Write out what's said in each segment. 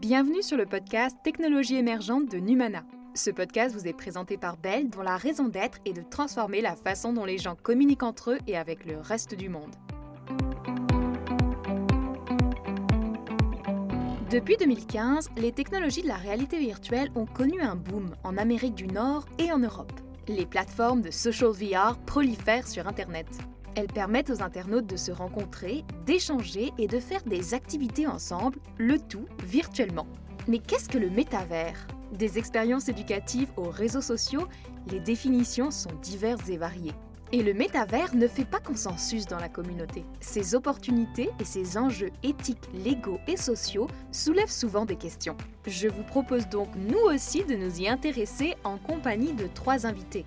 Bienvenue sur le podcast Technologie émergente de Numana. Ce podcast vous est présenté par Bell, dont la raison d'être est de transformer la façon dont les gens communiquent entre eux et avec le reste du monde. Depuis 2015, les technologies de la réalité virtuelle ont connu un boom en Amérique du Nord et en Europe. Les plateformes de social VR prolifèrent sur Internet. Elles permettent aux internautes de se rencontrer, d'échanger et de faire des activités ensemble, le tout virtuellement. Mais qu'est-ce que le métavers? Des expériences éducatives aux réseaux sociaux, les définitions sont diverses et variées. Et le métavers ne fait pas consensus dans la communauté. Ses opportunités et ses enjeux éthiques, légaux et sociaux soulèvent souvent des questions. Je vous propose donc nous aussi de nous y intéresser en compagnie de trois invités.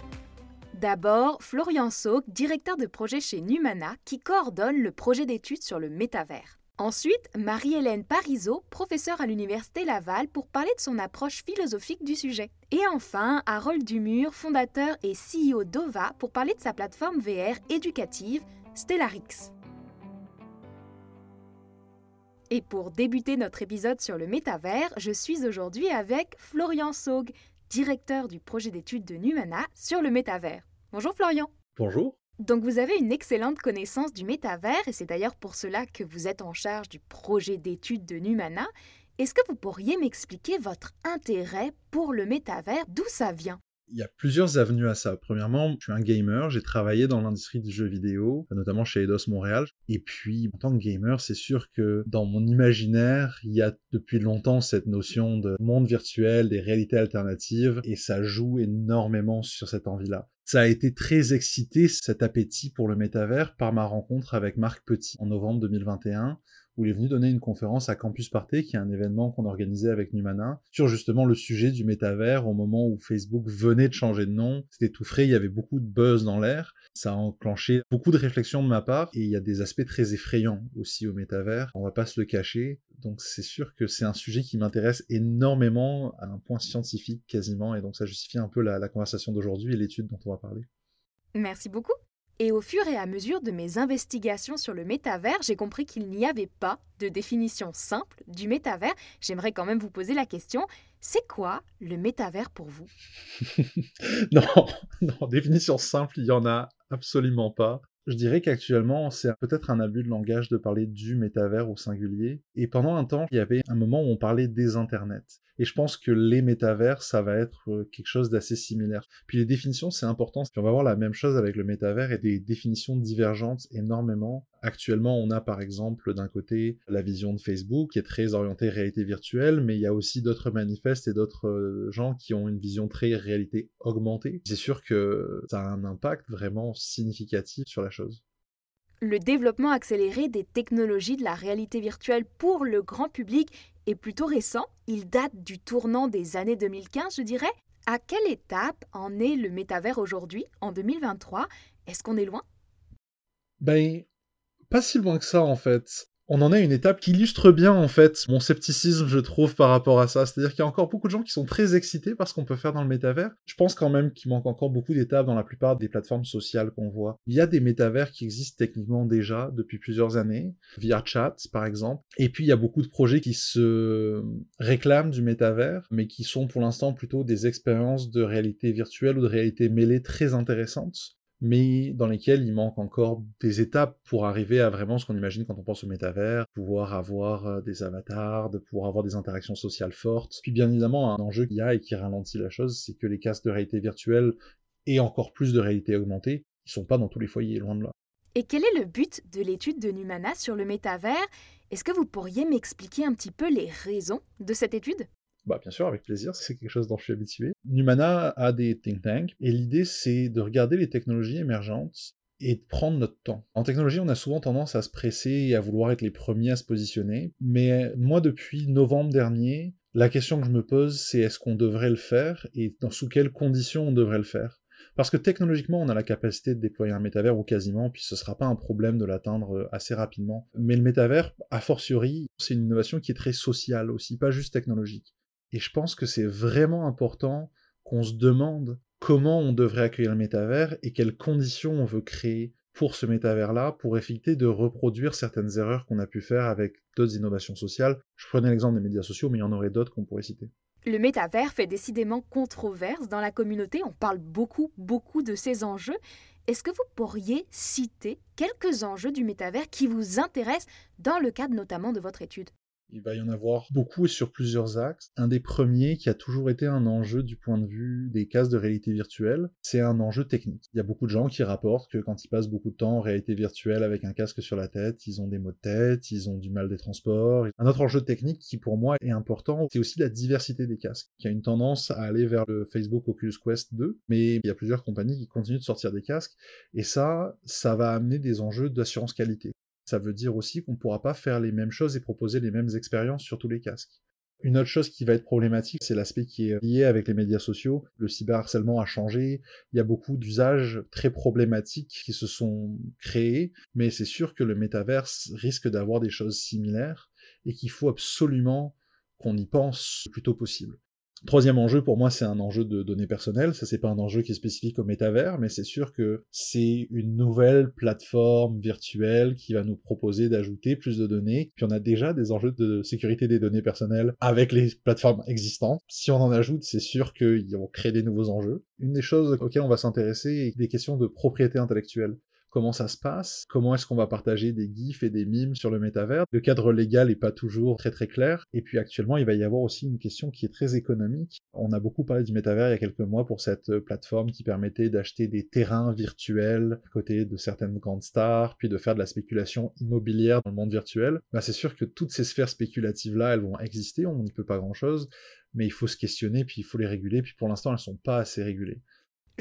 D'abord, Florian Saug, directeur de projet chez Numana, qui coordonne le projet d'études sur le métavers. Ensuite, Marie-Hélène Parisot, professeure à l'Université Laval, pour parler de son approche philosophique du sujet. Et enfin, Harold Dumur, fondateur et CEO d'OVA, pour parler de sa plateforme VR éducative, Stellarix. Et pour débuter notre épisode sur le métavers, je suis aujourd'hui avec Florian Saug, directeur du projet d'études de Numana sur le métavers. Bonjour Florian. Bonjour. Donc vous avez une excellente connaissance du métavers et c'est d'ailleurs pour cela que vous êtes en charge du projet d'études de Numana. Est-ce que vous pourriez m'expliquer votre intérêt pour le métavers, d'où ça vient? Il y a plusieurs avenues à ça. Premièrement, je suis un gamer, j'ai travaillé dans l'industrie du jeu vidéo, notamment chez Eidos Montréal. Et puis, en tant que gamer, c'est sûr que dans mon imaginaire, il y a depuis longtemps cette notion de monde virtuel, des réalités alternatives, et ça joue énormément sur cette envie-là. Ça a été très excité, cet appétit pour le métavers, par ma rencontre avec Marc Petit en novembre 2021 où il est venu donner une conférence à Campus Party, qui est un événement qu'on organisait avec Numana, sur justement le sujet du métavers au moment où Facebook venait de changer de nom. C'était tout frais, il y avait beaucoup de buzz dans l'air. Ça a enclenché beaucoup de réflexions de ma part, et il y a des aspects très effrayants aussi au métavers. On va pas se le cacher. Donc c'est sûr que c'est un sujet qui m'intéresse énormément à un point scientifique quasiment, et donc ça justifie un peu la, la conversation d'aujourd'hui et l'étude dont on va parler. Merci beaucoup. Et au fur et à mesure de mes investigations sur le métavers, j'ai compris qu'il n'y avait pas de définition simple du métavers. J'aimerais quand même vous poser la question, c'est quoi le métavers pour vous? Non, non, définition simple, il n'y en a absolument pas. Je dirais qu'actuellement, c'est peut-être un abus de langage de parler du métavers au singulier. Et pendant un temps, il y avait un moment où on parlait des internets. Et je pense que les métavers, ça va être euh, quelque chose d'assez similaire. Puis les définitions, c'est important. On va voir la même chose avec le métavers et des définitions divergentes énormément. Actuellement, on a par exemple d'un côté la vision de Facebook qui est très orientée réalité virtuelle, mais il y a aussi d'autres manifestes et d'autres euh, gens qui ont une vision très réalité augmentée. C'est sûr que ça a un impact vraiment significatif sur la chose. Le développement accéléré des technologies de la réalité virtuelle pour le grand public est plutôt récent. Il date du tournant des années 2015, je dirais. À quelle étape en est le métavers aujourd'hui, en 2023 Est-ce qu'on est loin? Ben, pas si loin que ça en fait on en a une étape qui illustre bien en fait mon scepticisme, je trouve, par rapport à ça. C'est-à-dire qu'il y a encore beaucoup de gens qui sont très excités par ce qu'on peut faire dans le métavers. Je pense quand même qu'il manque encore beaucoup d'étapes dans la plupart des plateformes sociales qu'on voit. Il y a des métavers qui existent techniquement déjà depuis plusieurs années, via chat par exemple. Et puis il y a beaucoup de projets qui se réclament du métavers, mais qui sont pour l'instant plutôt des expériences de réalité virtuelle ou de réalité mêlée très intéressantes mais dans lesquels il manque encore des étapes pour arriver à vraiment ce qu'on imagine quand on pense au métavers, pouvoir avoir euh, des avatars, pouvoir avoir des interactions sociales fortes. Puis bien évidemment, un enjeu qu'il y a et qui ralentit la chose, c'est que les casques de réalité virtuelle et encore plus de réalité augmentée, ils sont pas dans tous les foyers, loin de là. Et quel est le but de l'étude de Numana sur le métavers? Est-ce que vous pourriez m'expliquer un petit peu les raisons de cette étude? Bah, bien sûr, avec plaisir, c'est quelque chose dont je suis habitué. Numana a des think tanks, et l'idée c'est de regarder les technologies émergentes et de prendre notre temps. En technologie, on a souvent tendance à se presser et à vouloir être les premiers à se positionner, mais moi, depuis novembre dernier, la question que je me pose, c'est est-ce qu'on devrait le faire et dans sous quelles conditions on devrait le faire? Parce que technologiquement, on a la capacité de déployer un métavers ou quasiment, puis ce sera pas un problème de l'atteindre euh, assez rapidement. Mais le métavers, a fortiori, c'est une innovation qui est très sociale aussi, pas juste technologique. Et je pense que c'est vraiment important qu'on se demande comment on devrait accueillir le métavers et quelles conditions on veut créer pour ce métavers-là, pour éviter de reproduire certaines erreurs qu'on a pu faire avec d'autres innovations sociales. Je prenais l'exemple des médias sociaux, mais il y en aurait d'autres qu'on pourrait citer. Le métavers fait décidément controverse dans la communauté, on parle beaucoup, beaucoup de ces enjeux. Est-ce que vous pourriez citer quelques enjeux du métavers qui vous intéressent dans le cadre notamment de votre étude? Il va y en avoir beaucoup et sur plusieurs axes. Un des premiers qui a toujours été un enjeu du point de vue des casques de réalité virtuelle, c'est un enjeu technique. Il y a beaucoup de gens qui rapportent que quand ils passent beaucoup de temps en réalité virtuelle avec un casque sur la tête, ils ont des maux de tête, ils ont du mal des transports. Un autre enjeu technique qui pour moi est important, c'est aussi la diversité des casques, qui a une tendance à aller vers le Facebook Oculus Quest 2, mais il y a plusieurs compagnies qui continuent de sortir des casques, et ça, ça va amener des enjeux d'assurance qualité ça veut dire aussi qu'on ne pourra pas faire les mêmes choses et proposer les mêmes expériences sur tous les casques. Une autre chose qui va être problématique, c'est l'aspect qui est lié avec les médias sociaux. Le cyberharcèlement a changé, il y a beaucoup d'usages très problématiques qui se sont créés, mais c'est sûr que le métaverse risque d'avoir des choses similaires et qu'il faut absolument qu'on y pense le plus tôt possible. Troisième enjeu, pour moi, c'est un enjeu de données personnelles. Ça, c'est pas un enjeu qui est spécifique au métavers, mais c'est sûr que c'est une nouvelle plateforme virtuelle qui va nous proposer d'ajouter plus de données. Puis on a déjà des enjeux de sécurité des données personnelles avec les plateformes existantes. Si on en ajoute, c'est sûr qu'ils vont créer des nouveaux enjeux. Une des choses auxquelles on va s'intéresser est des questions de propriété intellectuelle comment ça se passe, comment est-ce qu'on va partager des gifs et des mimes sur le métavers. Le cadre légal n'est pas toujours très très clair. Et puis actuellement, il va y avoir aussi une question qui est très économique. On a beaucoup parlé du métavers il y a quelques mois pour cette euh, plateforme qui permettait d'acheter des terrains virtuels à côté de certaines grandes stars, puis de faire de la spéculation immobilière dans le monde virtuel. Bah, c'est sûr que toutes ces sphères spéculatives-là, elles vont exister, on n'y peut pas grand-chose, mais il faut se questionner, puis il faut les réguler, puis pour l'instant, elles sont pas assez régulées.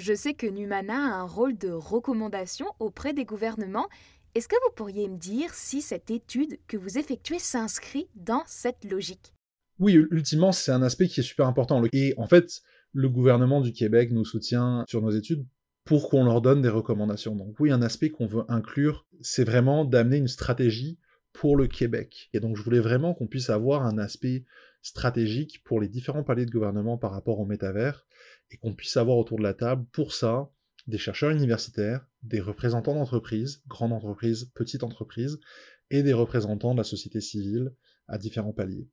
Je sais que Numana a un rôle de recommandation auprès des gouvernements. Est-ce que vous pourriez me dire si cette étude que vous effectuez s'inscrit dans cette logique? Oui, ultimement, c'est un aspect qui est super important. Et en fait, le gouvernement du Québec nous soutient sur nos études pour qu'on leur donne des recommandations. Donc oui, un aspect qu'on veut inclure, c'est vraiment d'amener une stratégie pour le Québec. Et donc je voulais vraiment qu'on puisse avoir un aspect stratégique pour les différents paliers de gouvernement par rapport au métavers et qu'on puisse avoir autour de la table pour ça des chercheurs universitaires, des représentants d'entreprises, grandes entreprises, petites entreprises, et des représentants de la société civile à différents paliers.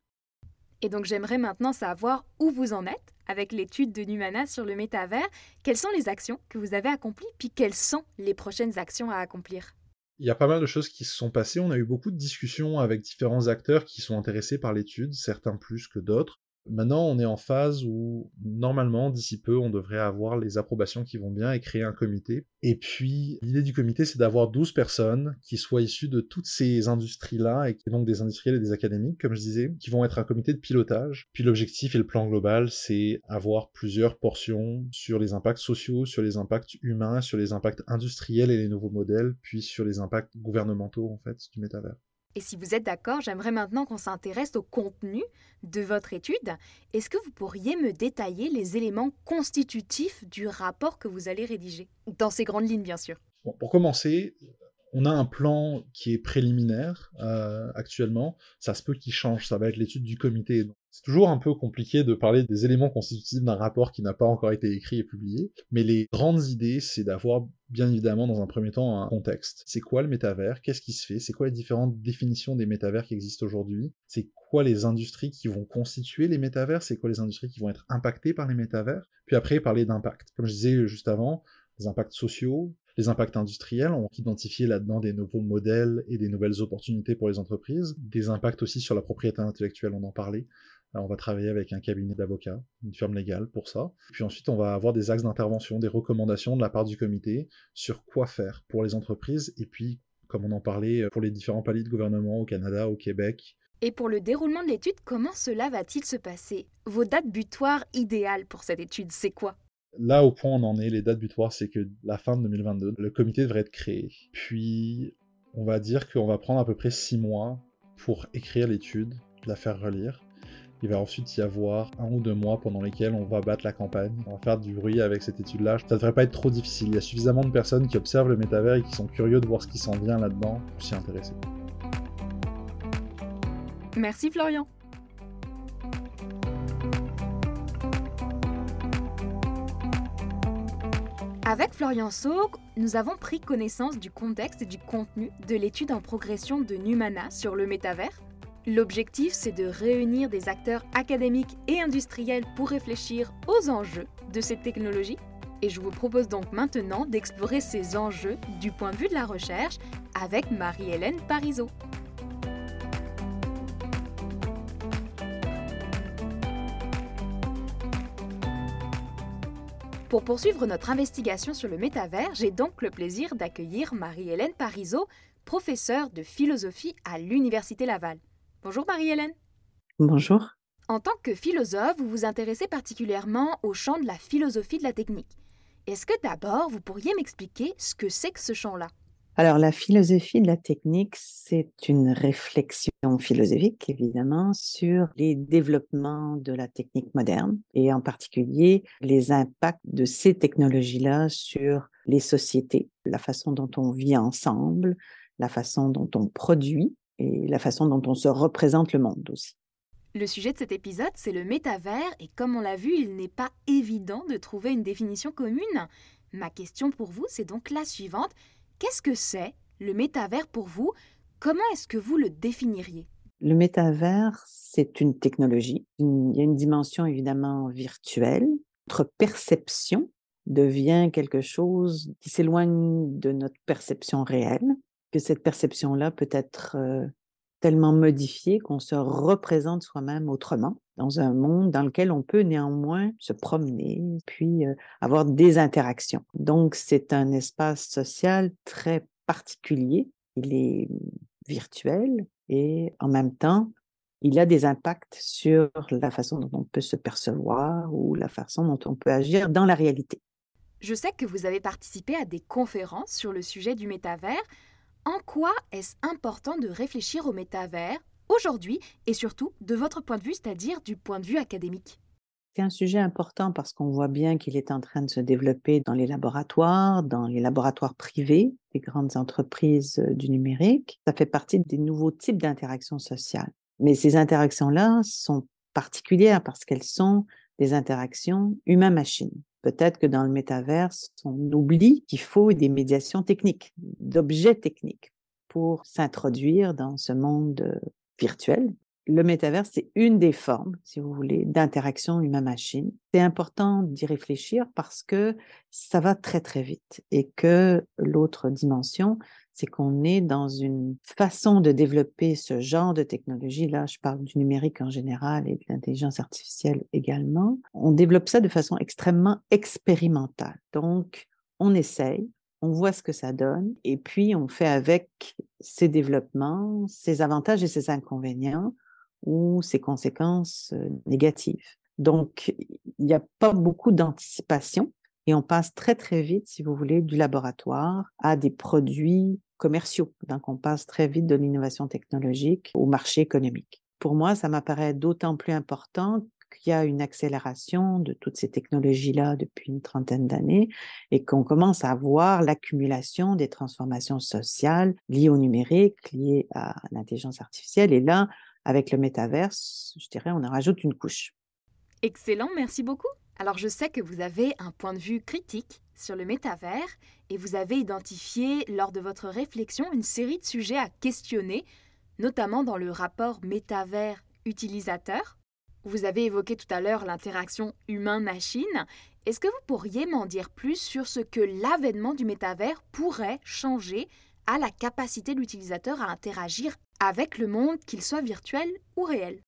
Et donc j'aimerais maintenant savoir où vous en êtes avec l'étude de Numana sur le métavers, quelles sont les actions que vous avez accomplies, puis quelles sont les prochaines actions à accomplir? Il y a pas mal de choses qui se sont passées. On a eu beaucoup de discussions avec différents acteurs qui sont intéressés par l'étude, certains plus que d'autres. Maintenant, on est en phase où, normalement, d'ici peu, on devrait avoir les approbations qui vont bien et créer un comité. Et puis, l'idée du comité, c'est d'avoir 12 personnes qui soient issues de toutes ces industries-là, et donc des industriels et des académiques, comme je disais, qui vont être un comité de pilotage. Puis l'objectif et le plan global, c'est avoir plusieurs portions sur les impacts sociaux, sur les impacts humains, sur les impacts industriels et les nouveaux modèles, puis sur les impacts gouvernementaux, en fait, du métavers. Et si vous êtes d'accord, j'aimerais maintenant qu'on s'intéresse au contenu de votre étude. Est-ce que vous pourriez me détailler les éléments constitutifs du rapport que vous allez rédiger? Dans ces grandes lignes, bien sûr. pour commencer, on a un plan qui est préliminaire euh, actuellement. Ça se peut qu'il change, ça va être l'étude du comité. C'est toujours un peu compliqué de parler des éléments constitutifs d'un rapport qui n'a pas encore été écrit et publié, mais les grandes idées, c'est d'avoir bien évidemment dans un premier temps un contexte. C'est quoi le métavers? Qu'est-ce qui se fait? C'est quoi les différentes définitions des métavers qui existent aujourd'hui? C'est quoi les industries qui vont constituer les métavers? C'est quoi les industries qui vont être impactées par les métavers? Puis après, parler d'impact. Comme je disais juste avant, les impacts sociaux, les impacts industriels, on va identifier là-dedans des nouveaux modèles et des nouvelles opportunités pour les entreprises, des impacts aussi sur la propriété intellectuelle, on en parlait. On va travailler avec un cabinet d'avocats, une firme légale pour ça. Puis ensuite, on va avoir des axes d'intervention, des recommandations de la part du comité sur quoi faire pour les entreprises et puis, comme on en parlait, pour les différents paliers de gouvernement au Canada, au Québec, et pour le déroulement de l'étude, comment cela va-t-il se passer? Vos dates butoirs idéales pour cette étude, c'est quoi? Là, au point où on en est, les dates butoirs, c'est que la fin de 2022, le comité devrait être créé. Puis, on va dire qu'on va prendre à peu près six mois pour écrire l'étude, la faire relire. Il va ensuite y avoir un ou deux mois pendant lesquels on va battre la campagne, on va faire du bruit avec cette étude-là. Ça devrait pas être trop difficile. Il y a suffisamment de personnes qui observent le métavers et qui sont curieux de voir ce qui s'en vient là-dedans pour s'y intéresser. Merci Florian. Avec Florian Saug, nous avons pris connaissance du contexte et du contenu de l'étude en progression de Numana sur le métavers. L'objectif, c'est de réunir des acteurs académiques et industriels pour réfléchir aux enjeux de cette technologie. Et je vous propose donc maintenant d'explorer ces enjeux du point de vue de la recherche avec Marie-Hélène Parisot. Pour poursuivre notre investigation sur le métavers, j'ai donc le plaisir d'accueillir Marie-Hélène Parisot, professeure de philosophie à l'Université Laval. Bonjour Marie-Hélène. Bonjour. En tant que philosophe, vous vous intéressez particulièrement au champ de la philosophie de la technique. Est-ce que d'abord, vous pourriez m'expliquer ce que c'est que ce champ-là? Alors, la philosophie de la technique, c'est une réflexion philosophique, évidemment, sur les développements de la technique moderne et en particulier les impacts de ces technologies-là sur les sociétés, la façon dont on vit ensemble, la façon dont on produit et la façon dont on se représente le monde aussi. Le sujet de cet épisode, c'est le métavers, et comme on l'a vu, il n'est pas évident de trouver une définition commune. Ma question pour vous, c'est donc la suivante. Qu'est-ce que c'est le métavers pour vous? Comment est-ce que vous le définiriez? Le métavers, c'est une technologie. Il y a une dimension évidemment virtuelle. Notre perception devient quelque chose qui s'éloigne de notre perception réelle, que cette perception-là peut être euh, tellement modifiée qu'on se représente soi-même autrement dans un monde dans lequel on peut néanmoins se promener, puis euh, avoir des interactions. Donc, c'est un espace social très particulier. Il est virtuel et en même temps, il a des impacts sur la façon dont on peut se percevoir ou la façon dont on peut agir dans la réalité. Je sais que vous avez participé à des conférences sur le sujet du métavers. En quoi est-ce important de réfléchir au métavers aujourd'hui et surtout de votre point de vue, c'est-à-dire du point de vue académique? C'est un sujet important parce qu'on voit bien qu'il est en train de se développer dans les laboratoires, dans les laboratoires privés des grandes entreprises euh, du numérique. Ça fait partie des nouveaux types d'interactions sociales. Mais ces interactions-là sont particulières parce qu'elles sont des interactions humain-machine. Peut-être que dans le métaverse, on oublie qu'il faut des médiations techniques, d'objets techniques pour s'introduire dans ce monde euh, virtuel. Le métaverse, c'est une des formes, si vous voulez, d'interaction humain-machine. C'est important d'y réfléchir parce que ça va très, très vite et que l'autre dimension, c'est qu'on est dans une façon de développer ce genre de technologie. Là, je parle du numérique en général et de l'intelligence artificielle également. On développe ça de façon extrêmement expérimentale. Donc, on essaye, on voit ce que ça donne et puis on fait avec ces développements, ses avantages et ses inconvénients ou ses conséquences euh, négatives. Donc, il n'y a pas beaucoup d'anticipation et on passe très très vite, si vous voulez, du laboratoire à des produits commerciaux. Donc, on passe très vite de l'innovation technologique au marché économique. Pour moi, ça m'apparaît d'autant plus important qu'il y a une accélération de toutes ces technologies-là depuis une trentaine d'années et qu'on commence à voir l'accumulation des transformations sociales liées au numérique, liées à l'intelligence artificielle. Et là, avec le métaverse, je dirais, on en rajoute une couche. Excellent, merci beaucoup. Alors je sais que vous avez un point de vue critique sur le métavers et vous avez identifié lors de votre réflexion une série de sujets à questionner, notamment dans le rapport métavers utilisateur. Vous avez évoqué tout à l'heure l'interaction humain-machine. Est-ce que vous pourriez m'en dire plus sur ce que l'avènement du métavers pourrait changer à la capacité de l'utilisateur à interagir avec le monde, qu'il soit virtuel ou réel.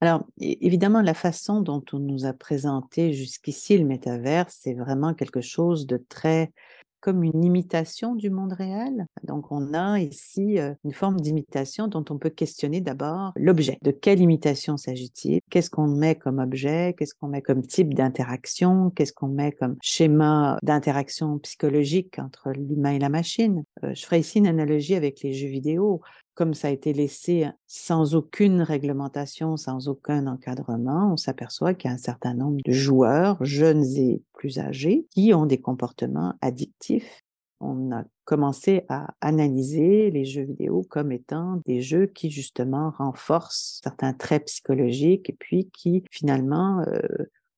Alors, évidemment, la façon dont on nous a présenté jusqu'ici le métavers, c'est vraiment quelque chose de très comme une imitation du monde réel. Donc on a ici euh, une forme d'imitation dont on peut questionner d'abord l'objet. De quelle imitation s'agit-il? Qu'est-ce qu'on met comme objet? Qu'est-ce qu'on met comme type d'interaction? Qu'est-ce qu'on met comme schéma d'interaction psychologique entre l'humain et la machine? Euh, Je ferai ici une analogie avec les jeux vidéo comme ça a été laissé sans aucune réglementation, sans aucun encadrement, on s'aperçoit qu'il y a un certain nombre de joueurs, jeunes et plus âgés, qui ont des comportements addictifs. On a commencé à analyser les jeux vidéo comme étant des jeux qui justement renforcent certains traits psychologiques et puis qui finalement euh,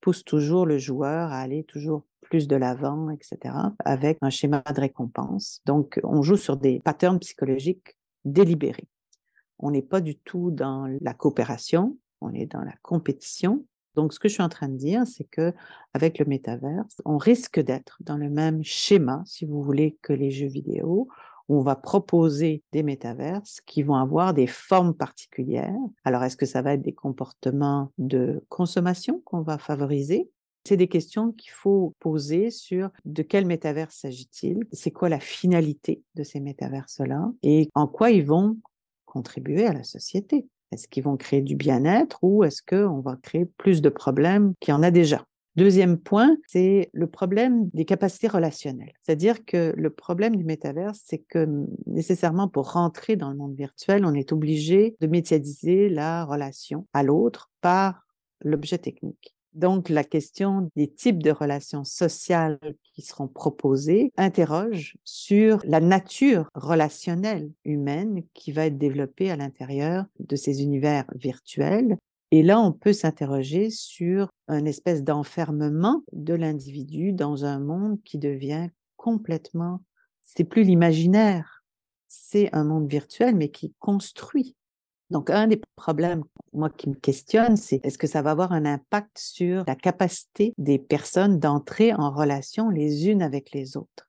poussent toujours le joueur à aller toujours plus de l'avant, etc., avec un schéma de récompense. Donc, on joue sur des patterns psychologiques délibérés. On n'est pas du tout dans la coopération, on est dans la compétition. Donc, ce que je suis en train de dire, c'est que avec le métaverse, on risque d'être dans le même schéma, si vous voulez, que les jeux vidéo, on va proposer des métaverses qui vont avoir des formes particulières. Alors, est-ce que ça va être des comportements de consommation qu'on va favoriser? C'est des questions qu'il faut poser sur de quel métaverse s'agit-il, c'est quoi la finalité de ces métaverses-là et en quoi ils vont contribuer à la société. Est-ce qu'ils vont créer du bien-être ou est-ce qu'on va créer plus de problèmes qu'il y en a déjà? Deuxième point, c'est le problème des capacités relationnelles. C'est-à-dire que le problème du métaverse, c'est que nécessairement pour rentrer dans le monde virtuel, on est obligé de médiatiser la relation à l'autre par l'objet technique. Donc, la question des types de relations sociales qui seront proposées interroge sur la nature relationnelle humaine qui va être développée à l'intérieur de ces univers virtuels et là, on peut s'interroger sur un espèce d'enfermement de l'individu dans un monde qui devient complètement, c'est plus l'imaginaire, c'est un monde virtuel, mais qui construit. Donc, un des problèmes, moi, qui me questionne, c'est est-ce que ça va avoir un impact sur la capacité des personnes d'entrer en relation les unes avec les autres?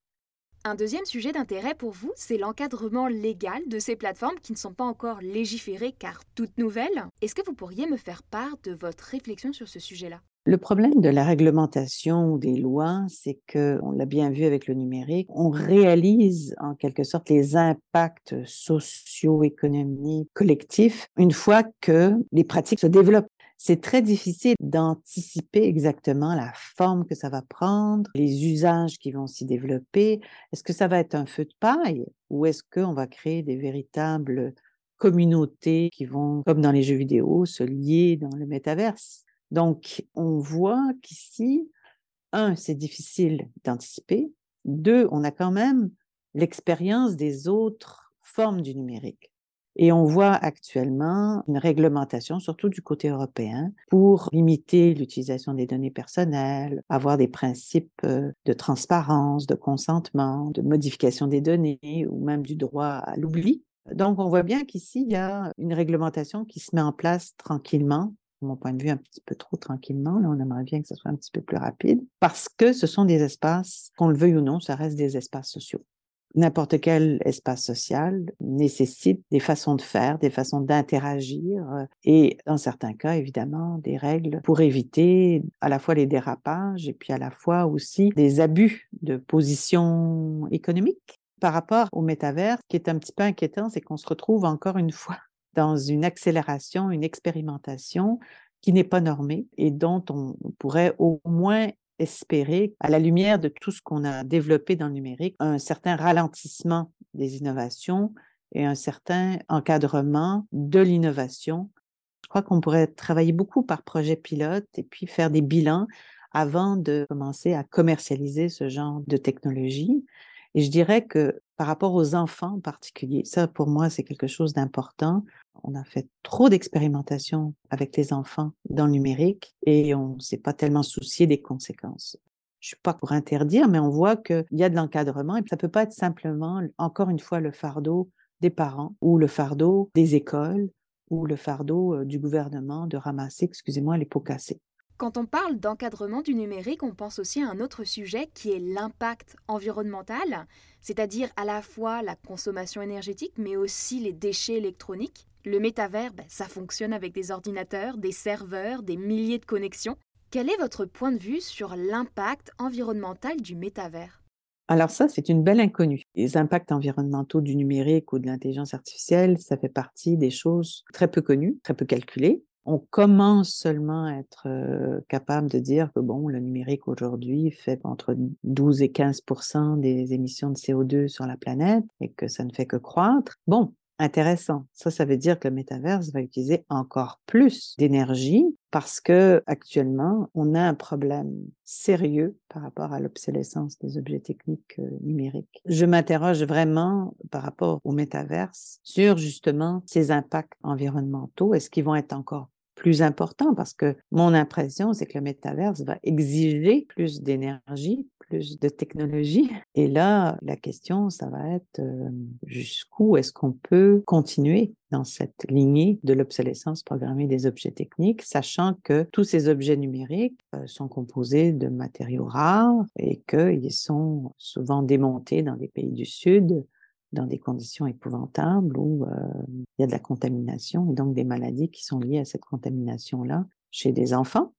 Un deuxième sujet d'intérêt pour vous, c'est l'encadrement légal de ces plateformes qui ne sont pas encore légiférées car toutes nouvelles. Est-ce que vous pourriez me faire part de votre réflexion sur ce sujet-là? Le problème de la réglementation des lois, c'est que, on l'a bien vu avec le numérique, on réalise en quelque sorte les impacts socio-économiques collectifs une fois que les pratiques se développent c'est très difficile d'anticiper exactement la forme que ça va prendre, les usages qui vont s'y développer. Est-ce que ça va être un feu de paille ou est-ce qu'on va créer des véritables communautés qui vont, comme dans les jeux vidéo, se lier dans le métaverse? Donc, on voit qu'ici, un, c'est difficile d'anticiper. Deux, on a quand même l'expérience des autres formes du numérique. Et on voit actuellement une réglementation, surtout du côté européen, pour limiter l'utilisation des données personnelles, avoir des principes euh, de transparence, de consentement, de modification des données ou même du droit à l'oubli. Donc, on voit bien qu'ici, il y a une réglementation qui se met en place tranquillement mon point de vue, un petit peu trop tranquillement. Là, on aimerait bien que ce soit un petit peu plus rapide parce que ce sont des espaces, qu'on le veuille ou non, ça reste des espaces sociaux n'importe quel espace social nécessite des façons de faire, des façons d'interagir euh, et dans certains cas, évidemment, des règles pour éviter à la fois les dérapages et puis à la fois aussi des abus de position économique. Par rapport au métavers, ce qui est un petit peu inquiétant, c'est qu'on se retrouve encore une fois dans une accélération, une expérimentation qui n'est pas normée et dont on pourrait au moins espérer, à la lumière de tout ce qu'on a développé dans le numérique, un certain ralentissement des innovations et un certain encadrement de l'innovation. Je crois qu'on pourrait travailler beaucoup par projet pilote et puis faire des bilans avant de commencer à commercialiser ce genre de technologie. Et je dirais que par rapport aux enfants en particulier, ça pour moi c'est quelque chose d'important. On a fait trop d'expérimentations avec les enfants dans le numérique et on ne s'est pas tellement soucié des conséquences. Je suis pas pour interdire, mais on voit qu'il y a de l'encadrement et ça peut pas être simplement, encore une fois, le fardeau des parents ou le fardeau des écoles ou le fardeau euh, du gouvernement de ramasser, excusez-moi, les pots cassés. Quand on parle d'encadrement du numérique, on pense aussi à un autre sujet qui est l'impact environnemental, c'est-à-dire à la fois la consommation énergétique, mais aussi les déchets électroniques. Le métavers, ben, ça fonctionne avec des ordinateurs, des serveurs, des milliers de connexions. Quel est votre point de vue sur l'impact environnemental du métavers? Alors ça, c'est une belle inconnue. Les impacts environnementaux du numérique ou de l'intelligence artificielle, ça fait partie des choses très peu connues, très peu calculées on commence seulement à être capable de dire que bon, le numérique aujourd'hui fait entre 12 et 15% des émissions de CO2 sur la planète et que ça ne fait que croître. Bon, intéressant. Ça, ça veut dire que le métaverse va utiliser encore plus d'énergie parce que actuellement, on a un problème sérieux par rapport à l'obsolescence des objets techniques numériques. Je m'interroge vraiment par rapport au métaverse sur justement ces impacts environnementaux. Est-ce qu'ils vont être encore plus important parce que mon impression, c'est que le métaverse va exiger plus d'énergie, plus de technologie. Et là, la question, ça va être euh, jusqu'où est-ce qu'on peut continuer dans cette lignée de l'obsolescence programmée des objets techniques, sachant que tous ces objets numériques euh, sont composés de matériaux rares et qu'ils sont souvent démontés dans des pays du Sud dans des conditions épouvantables où euh, il y a de la contamination et donc des maladies qui sont liées à cette contamination-là chez des enfants,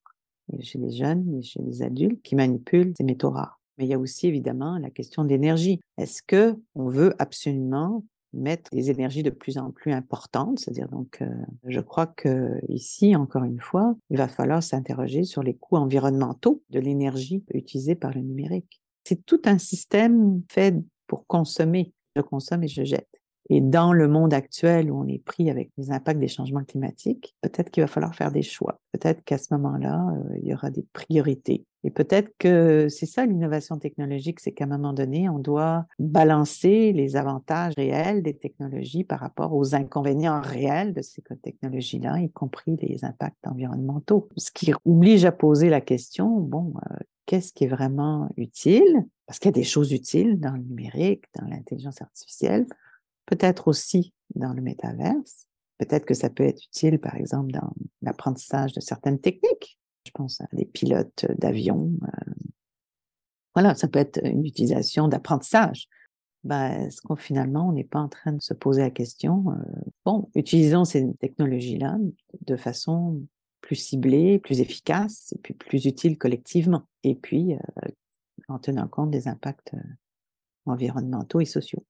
chez des jeunes et chez des adultes qui manipulent ces métaux rares. Mais il y a aussi évidemment la question d'énergie. Est-ce que on veut absolument mettre des énergies de plus en plus importantes, c'est-à-dire donc, euh, je crois que ici, encore une fois, il va falloir s'interroger sur les coûts environnementaux de l'énergie utilisée par le numérique. C'est tout un système fait pour consommer je consomme et je jette. Et dans le monde actuel où on est pris avec les impacts des changements climatiques, peut-être qu'il va falloir faire des choix. Peut-être qu'à ce moment-là, euh, il y aura des priorités. Et peut-être que c'est ça l'innovation technologique, c'est qu'à un moment donné, on doit balancer les avantages réels des technologies par rapport aux inconvénients réels de ces technologies-là, y compris les impacts environnementaux. Ce qui oblige à poser la question, bon, euh, qu'est-ce qui est vraiment utile, parce qu'il y a des choses utiles dans le numérique, dans l'intelligence artificielle, peut-être aussi dans le métaverse. Peut-être que ça peut être utile, par exemple, dans l'apprentissage de certaines techniques. Je pense à des pilotes d'avion. Euh. Voilà, ça peut être une utilisation d'apprentissage. Ben, est-ce qu'on finalement, on n'est pas en train de se poser la question, euh, bon, utilisons ces technologies-là de façon plus ciblée, plus efficace et puis plus utile collectivement. Et puis, euh, en tenant compte des impacts euh, environnementaux et sociaux.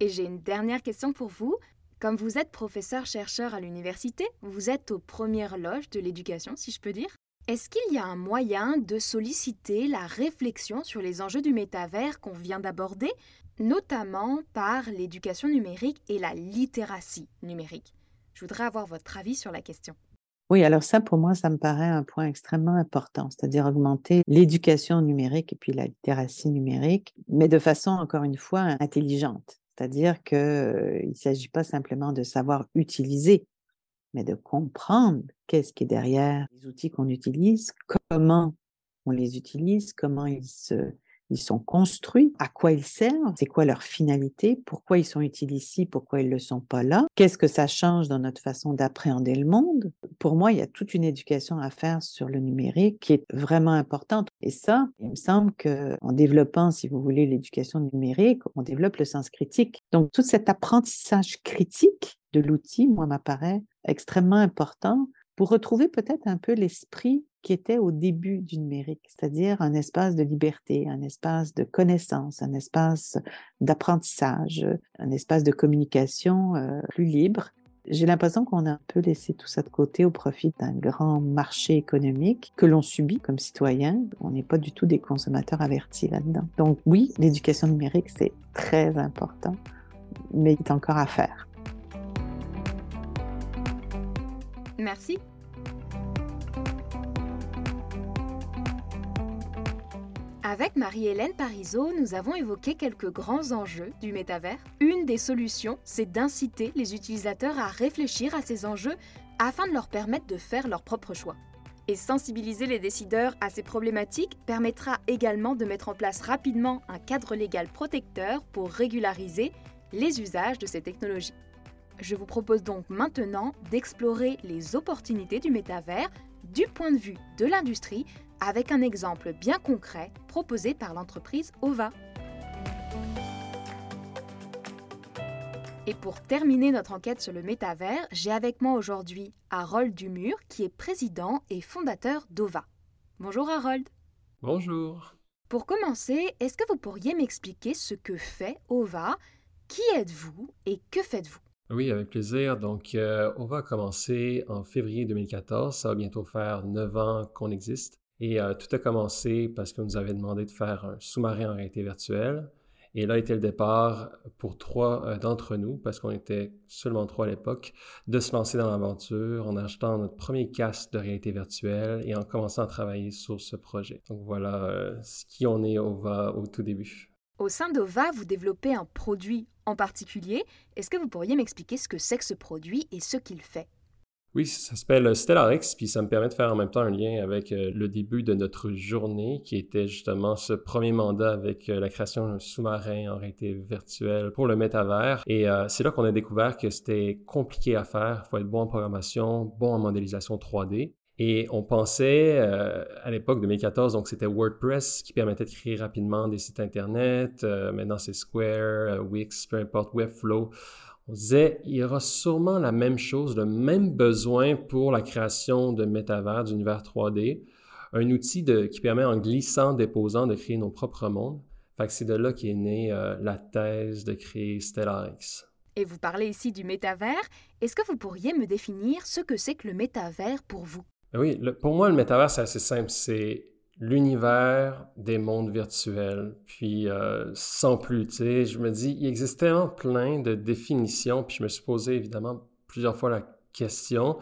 Et j'ai une dernière question pour vous. Comme vous êtes professeur-chercheur à l'université, vous êtes aux premières loges de l'éducation, si je peux dire. Est-ce qu'il y a un moyen de solliciter la réflexion sur les enjeux du métavers qu'on vient d'aborder, notamment par l'éducation numérique et la littératie numérique? Je voudrais avoir votre avis sur la question. Oui, alors ça, pour moi, ça me paraît un point extrêmement important, c'est-à-dire augmenter l'éducation numérique et puis la littératie numérique, mais de façon, encore une fois, intelligente. C'est-à-dire qu'il ne s'agit pas simplement de savoir utiliser, mais de comprendre qu'est-ce qui est derrière les outils qu'on utilise, comment on les utilise, comment ils se ils sont construits, à quoi ils servent, c'est quoi leur finalité, pourquoi ils sont utiles ici, pourquoi ils ne le sont pas là, qu'est-ce que ça change dans notre façon d'appréhender le monde. Pour moi, il y a toute une éducation à faire sur le numérique qui est vraiment importante. Et ça, il me semble qu'en développant, si vous voulez, l'éducation numérique, on développe le sens critique. Donc, tout cet apprentissage critique de l'outil, moi, m'apparaît extrêmement important pour retrouver peut-être un peu l'esprit qui était au début du numérique, c'est-à-dire un espace de liberté, un espace de connaissance, un espace d'apprentissage, un espace de communication euh, plus libre. J'ai l'impression qu'on a un peu laissé tout ça de côté au profit d'un grand marché économique que l'on subit comme citoyen. On n'est pas du tout des consommateurs avertis là-dedans. Donc oui, l'éducation numérique, c'est très important, mais il est encore à faire. Merci. Avec Marie-Hélène Parisot, nous avons évoqué quelques grands enjeux du métavers. Une des solutions, c'est d'inciter les utilisateurs à réfléchir à ces enjeux afin de leur permettre de faire leurs propres choix. Et sensibiliser les décideurs à ces problématiques permettra également de mettre en place rapidement un cadre légal protecteur pour régulariser les usages de ces technologies. Je vous propose donc maintenant d'explorer les opportunités du métavers du point de vue de l'industrie avec un exemple bien concret proposé par l'entreprise OVA. Et pour terminer notre enquête sur le métavers, j'ai avec moi aujourd'hui Harold Dumur, qui est président et fondateur d'OVA. Bonjour Harold. Bonjour. Pour commencer, est-ce que vous pourriez m'expliquer ce que fait OVA Qui êtes-vous et que faites-vous? Oui, avec plaisir. Donc, euh, OVA a commencé en février 2014. Ça va bientôt faire neuf ans qu'on existe. Et euh, tout a commencé parce qu'on nous avait demandé de faire un sous-marin en réalité virtuelle. Et là était le départ pour trois euh, d'entre nous, parce qu'on était seulement trois à l'époque, de se lancer dans l'aventure en achetant notre premier casque de réalité virtuelle et en commençant à travailler sur ce projet. Donc voilà euh, ce qui on est OVA au tout début. Au sein d'OVA, vous développez un produit en particulier. Est-ce que vous pourriez m'expliquer ce que c'est que ce produit et ce qu'il fait? Oui, ça s'appelle StellarX, puis ça me permet de faire en même temps un lien avec euh, le début de notre journée, qui était justement ce premier mandat avec euh, la création d'un sous-marin en réalité virtuelle pour le métavers. Et euh, c'est là qu'on a découvert que c'était compliqué à faire. Il faut être bon en programmation, bon en modélisation 3D. Et on pensait à l'époque de 2014, donc c'était WordPress qui permettait de créer rapidement des sites Internet. maintenant c'est Square, Wix, peu importe, Webflow. On disait, il y aura sûrement la même chose, le même besoin pour la création de métavers, d'univers 3D, un outil qui permet en glissant, déposant, de créer nos propres mondes. Fait c'est de là qu'est née euh, la thèse de créer StellarX. Et vous parlez ici du métavers. Est-ce que vous pourriez me définir ce que c'est que le métavers pour vous? Oui, pour moi, le métavers, c'est assez simple. C'est l'univers des mondes virtuels. Puis euh, sans plus, tu sais, je me dis, il existe tellement plein de définitions, puis je me suis posé évidemment plusieurs fois la question.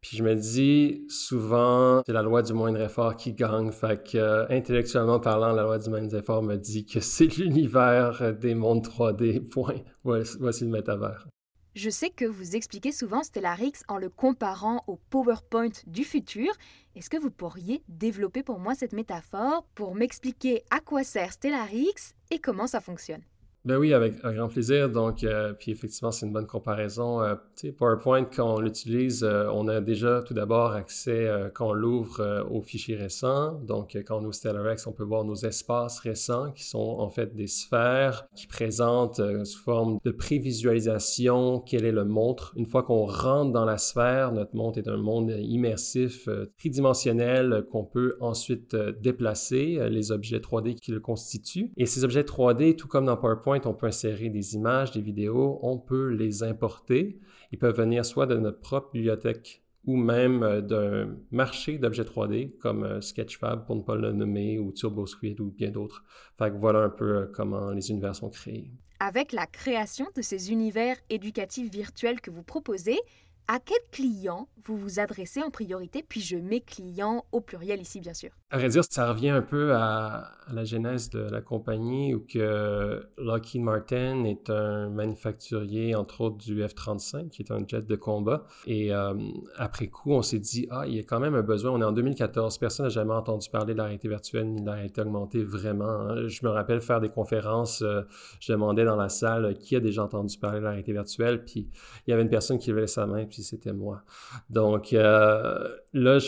Puis je me dis souvent, c'est la loi du moindre effort qui gagne. Fait que, euh, intellectuellement parlant, la loi du moindre effort me dit que c'est l'univers des mondes 3D. Point. Voici le métavers. Je sais que vous expliquez souvent Stellarix en le comparant au PowerPoint du futur. Est-ce que vous pourriez développer pour moi cette métaphore pour m'expliquer à quoi sert Stellarix et comment ça fonctionne? Ben oui, avec un grand plaisir. Donc, euh, puis effectivement, c'est une bonne comparaison. Euh, PowerPoint, quand on l'utilise, euh, on a déjà tout d'abord accès, quand on l'ouvre, aux fichiers récents. Donc, quand on ouvre StellarX, on peut voir nos espaces récents qui sont en fait des sphères qui présentent sous forme de prévisualisation quel est le montre. Une fois qu'on rentre dans la sphère, notre montre est un monde immersif, tridimensionnel qu'on peut ensuite déplacer, les objets 3D qui le constituent. Et ces objets 3D, tout comme dans PowerPoint, on peut insérer des images, des vidéos, on peut les importer. Ils peuvent venir soit de notre propre bibliothèque ou même euh, d'un marché d'objets 3D comme euh, Sketchfab pour ne pas le nommer ou TurboSquid ou bien d'autres. Fait voilà un peu euh, comment les univers sont créés. Avec la création de ces univers éducatifs virtuels que vous proposez, à quel client vous vous adressez en priorité, puis je mets client au pluriel ici, bien sûr. À vrai dire, ça revient un peu à, la genèse de la compagnie où que Lockheed Martin est un manufacturier, entre autres, du F-35, qui est un jet de combat. Et euh, après coup, on s'est dit, ah, il y a quand même un besoin. On est en 2014, personne n'a jamais entendu parler de la réalité virtuelle ni de la réalité augmentée vraiment. Hein. Je me rappelle faire des conférences, euh, je demandais dans la salle qui a déjà entendu parler de la réalité virtuelle, puis il y avait une personne qui levait sa main, c'était moi. Donc euh, là,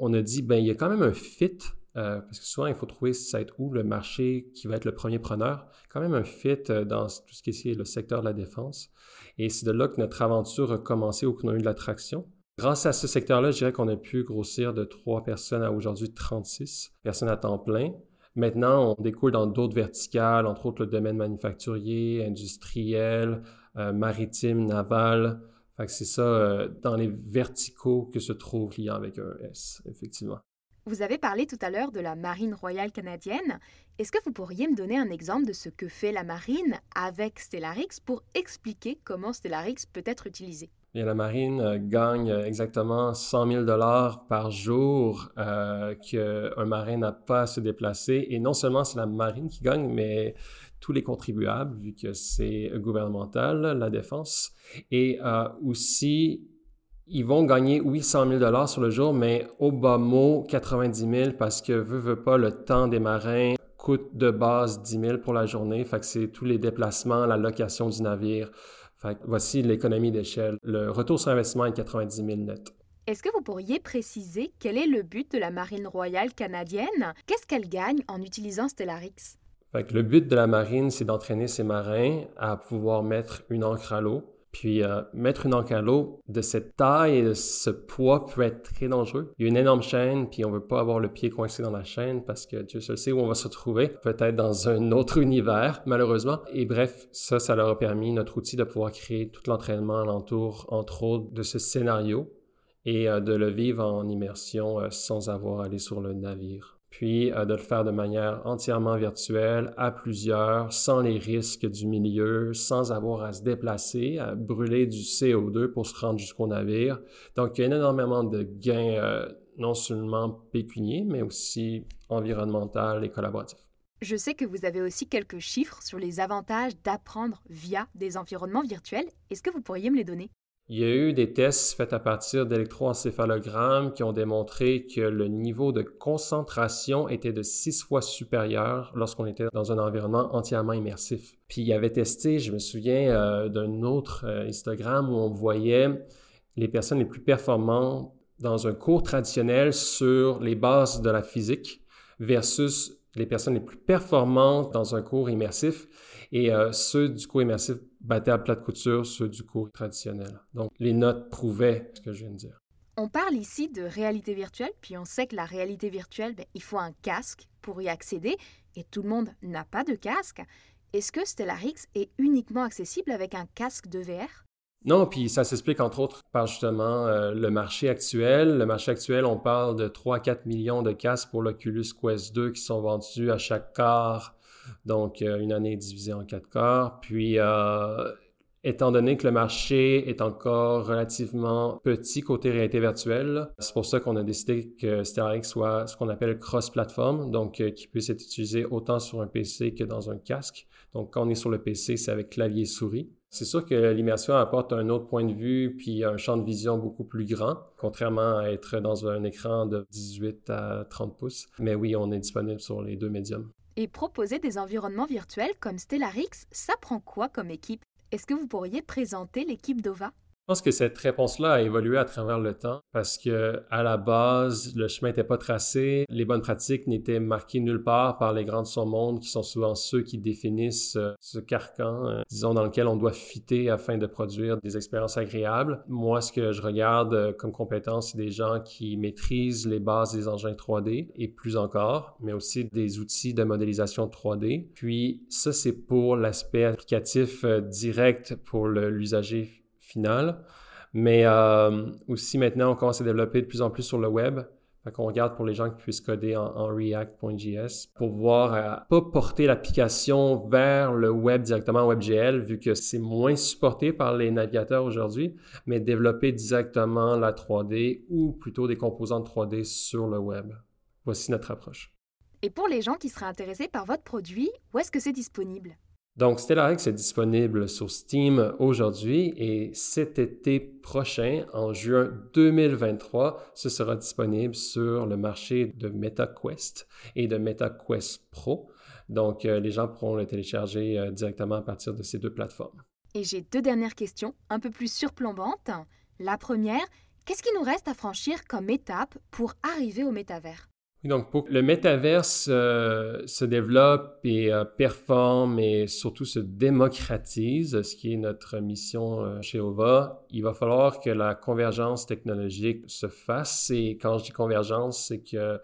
on a dit, ben il y a quand même un fit, euh, parce que souvent, il faut trouver ça va être où le marché qui va être le premier preneur. Quand même un fit euh, dans tout ce qui est le secteur de la défense. Et c'est de là que notre aventure a commencé, où on a eu de l'attraction. Grâce à ce secteur-là, je dirais qu'on a pu grossir de trois personnes à aujourd'hui 36 personnes à temps plein. Maintenant, on découle dans d'autres verticales, entre autres le domaine manufacturier, industriel, maritime, naval, c'est ça, euh, dans les verticaux que se trouve l'IA avec un S, effectivement. Vous avez parlé tout à l'heure de la Marine royale canadienne. Est-ce que vous pourriez me donner un exemple de ce que fait la Marine avec Stellarix pour expliquer comment Stellarix peut être utilisé? la marine euh, gagne exactement 100 000 dollars par jour euh, qu'un marin n'a pas à se déplacer. Et non seulement c'est la marine qui gagne, mais tous les contribuables, vu que c'est gouvernemental, la défense. Et euh, aussi, ils vont gagner, oui, 100 000 dollars sur le jour, mais au bas mot, 90 000 parce que, veut, veut pas, le temps des marins coûte de base 10 000 pour la journée. Fait que c'est tous les déplacements, la location du navire. Fait que voici l'économie d'échelle. Le retour sur investissement est 90 000 net. Est-ce que vous pourriez préciser quel est le but de la Marine royale canadienne? Qu'est-ce qu'elle gagne en utilisant Stellarix? le but de la marine, c'est d'entraîner ses marins à pouvoir mettre une encre à l'eau. Puis euh, mettre une encre de cette taille et de ce poids peut être très dangereux. Il y a une énorme chaîne, puis on veut pas avoir le pied coincé dans la chaîne parce que Dieu seul sait où on va se retrouver, peut-être dans un autre univers, malheureusement. Et bref, ça, ça leur a permis, notre outil, de pouvoir créer tout l'entraînement alentour, entre autres, de ce scénario et euh, de le vivre en immersion euh, sans avoir à aller sur le navire puis euh, de le faire de manière entièrement virtuelle, à plusieurs, sans les risques du milieu, sans avoir à se déplacer, à brûler du CO2 pour se rendre jusqu'au navire. Donc, il y a énormément de gains, euh, non seulement pécuniers, mais aussi environnemental et collaboratifs. Je sais que vous avez aussi quelques chiffres sur les avantages d'apprendre via des environnements virtuels. Est-ce que vous pourriez me les donner? Il y a eu des tests faits à partir d'électroencéphalogrammes qui ont démontré que le niveau de concentration était de six fois supérieur lorsqu'on était dans un environnement entièrement immersif. Puis il avait testé, je me souviens euh, d'un autre euh, Instagram où on voyait les personnes les plus performantes dans un cours traditionnel sur les bases de la physique versus les personnes les plus performantes dans un cours immersif et euh, ceux du cours immersif battaient à plat de couture ceux du cours traditionnel. Donc, les notes prouvaient ce que je viens de dire. On parle ici de réalité virtuelle, puis on sait que la réalité virtuelle, ben, il faut un casque pour y accéder, et tout le monde n'a pas de casque. Est-ce que Stellarix est uniquement accessible avec un casque de VR? Non, puis ça s'explique entre autres par justement euh, le marché actuel. Le marché actuel, on parle de 3-4 millions de casques pour l'Oculus Quest 2 qui sont vendus à chaque quart donc, euh, une année divisée en quatre quarts. Puis, euh, étant donné que le marché est encore relativement petit côté réalité virtuelle, c'est pour ça qu'on a décidé que Stellax soit ce qu'on appelle cross-platform, donc qui puisse être utilisé autant sur un PC que dans un casque. Donc, quand on est sur le PC, c'est avec clavier souris. C'est sûr que l'immersion apporte un autre point de vue puis un champ de vision beaucoup plus grand, contrairement à être dans un écran de 18 à 30 pouces. Mais oui, on est disponible sur les deux médiums. Et proposer des environnements virtuels comme Stellarix, ça prend quoi comme équipe? Est-ce que vous pourriez présenter l'équipe d'OVA? Pense que cette réponse-là a évolué à travers le temps parce que à la base, le chemin n'était pas tracé, les bonnes pratiques n'étaient marquées nulle part par les grandes son monde qui sont souvent ceux qui définissent euh, ce carcan, euh, disons, dans lequel on doit fitter afin de produire des expériences agréables. Moi, ce que je regarde euh, comme compétence, c'est des gens qui maîtrisent les bases des engins 3D et plus encore, mais aussi des outils de modélisation 3D. Puis ça, c'est pour l'aspect applicatif direct pour l'usager final. Mais euh, aussi maintenant, on commence à développer de plus en plus sur le web. Fait qu'on regarde pour les gens qui puissent coder en, React.js pour pouvoir euh, pas porter l'application vers le web directement en WebGL vu que c'est moins supporté par les navigateurs aujourd'hui, mais développer directement la 3D ou plutôt des composantes 3D sur le web. Voici notre approche. Et pour les gens qui seraient intéressés par votre produit, où est-ce que c'est disponible? Donc, Stellarex est disponible sur Steam aujourd'hui et cet été prochain, en juin 2023, ce sera disponible sur le marché de MetaQuest et de MetaQuest Pro. Donc, euh, les gens pourront le télécharger euh, directement à partir de ces deux plateformes. Et j'ai deux dernières questions, un peu plus surplombantes. La première, qu'est-ce qui nous reste à franchir comme étape pour arriver au métavers? Donc, pour que le métaverse euh, se développe et euh, performe et surtout se démocratise, ce qui est notre mission euh, chez OVA, il va falloir que la convergence technologique se fasse. Et quand je dis convergence, c'est que,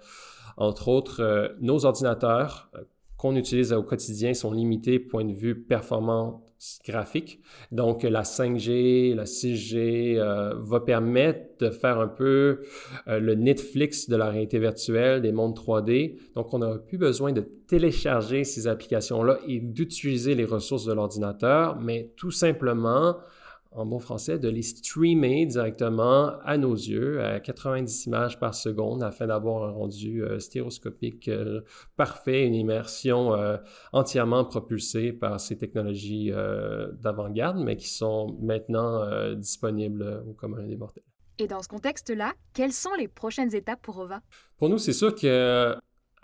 entre autres, nos ordinateurs qu'on utilise au quotidien sont limités point de vue performance graphique. Donc, la 5G, la 6G euh, va permettre de faire un peu euh, le Netflix de la réalité virtuelle, des mondes 3D. Donc, on n'a plus besoin de télécharger ces applications-là et d'utiliser les ressources de l'ordinateur, mais tout simplement en bon français, de les streamer directement à nos yeux à 90 images par seconde afin d'avoir un rendu euh, stéréoscopique euh, parfait, une immersion euh, entièrement propulsée par ces technologies d'avant-garde, mais qui sont maintenant disponibles au commun des mortels. Et dans ce contexte-là, quelles sont les prochaines étapes pour OVA? Pour nous, c'est sûr que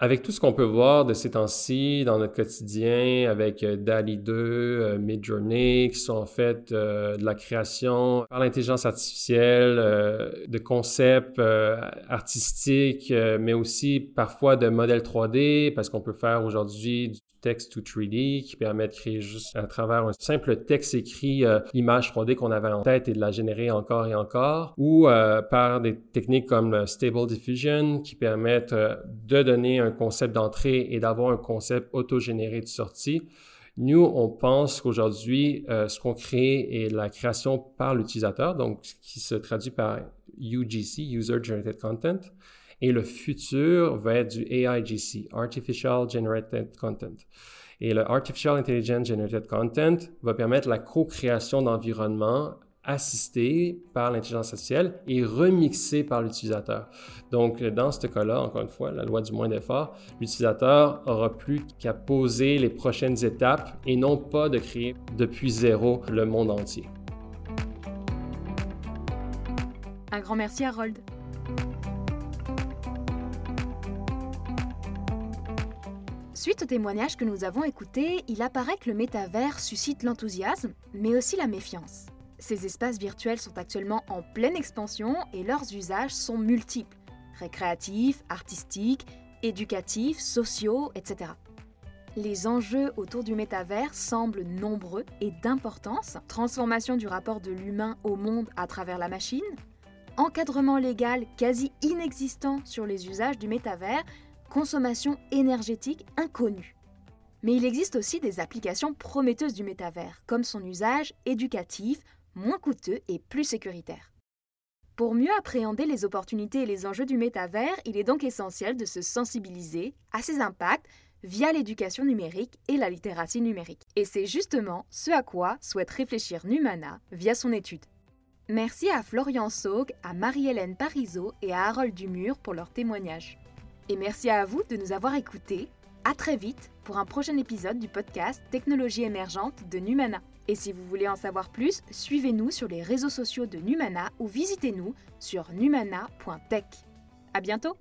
avec tout ce qu'on peut voir de ces temps-ci dans notre quotidien, avec euh, DALI 2, euh, Midjourney, qui sont en fait euh, de la création par l'intelligence artificielle, de concepts artistiques, mais aussi parfois de modèles 3D, parce qu'on peut faire aujourd'hui du texte to 3D qui permet de créer juste à travers un simple texte écrit l'image 3D qu'on avait en tête et de la générer encore et encore, ou par des techniques comme le Stable Diffusion qui permettent de donner un concept d'entrée et d'avoir un concept autogénéré de sortie. Nous, on pense qu'aujourd'hui, euh, ce qu'on crée est la création par l'utilisateur, donc qui se traduit par UGC, User Generated Content. Et le futur va être du AIGC, Artificial Generated Content. Et le Artificial Intelligence Generated Content va permettre la co-création d'environnements assisté par l'intelligence artificielle et remixé par l'utilisateur. Donc, dans ce cas-là, encore une fois, la loi du moins d'effort, l'utilisateur aura plus qu'à poser les prochaines étapes et non pas de créer depuis zéro le monde entier. Un grand merci Harold. Suite au témoignage que nous avons écouté, il apparaît que le métavers suscite l'enthousiasme, mais aussi la méfiance. Ces espaces virtuels sont actuellement en pleine expansion et leurs usages sont multiples récréatifs, artistiques, éducatifs, sociaux, etc. Les enjeux autour du métavers semblent nombreux et d'importance. Transformation du rapport de l'humain au monde à travers la machine, encadrement légal quasi inexistant sur les usages du métavers, consommation énergétique inconnue. Mais il existe aussi des applications prometteuses du métavers, comme son usage éducatif, moins coûteux et plus sécuritaire. Pour mieux appréhender les opportunités et les enjeux du métavers, il est donc essentiel de se sensibiliser à ses impacts via l'éducation numérique et la littératie numérique. Et c'est justement ce à quoi souhaite réfléchir Numana via son étude. Merci à Florian Saug, à Marie-Hélène Parisot et à Harold Dumur pour leur témoignage. Et merci à vous de nous avoir écoutés. À très vite pour un prochain épisode du podcast Technologie émergente de Numana. Et si vous voulez en savoir plus, suivez-nous sur les réseaux sociaux de Numana ou visitez-nous sur numana.tech. À bientôt!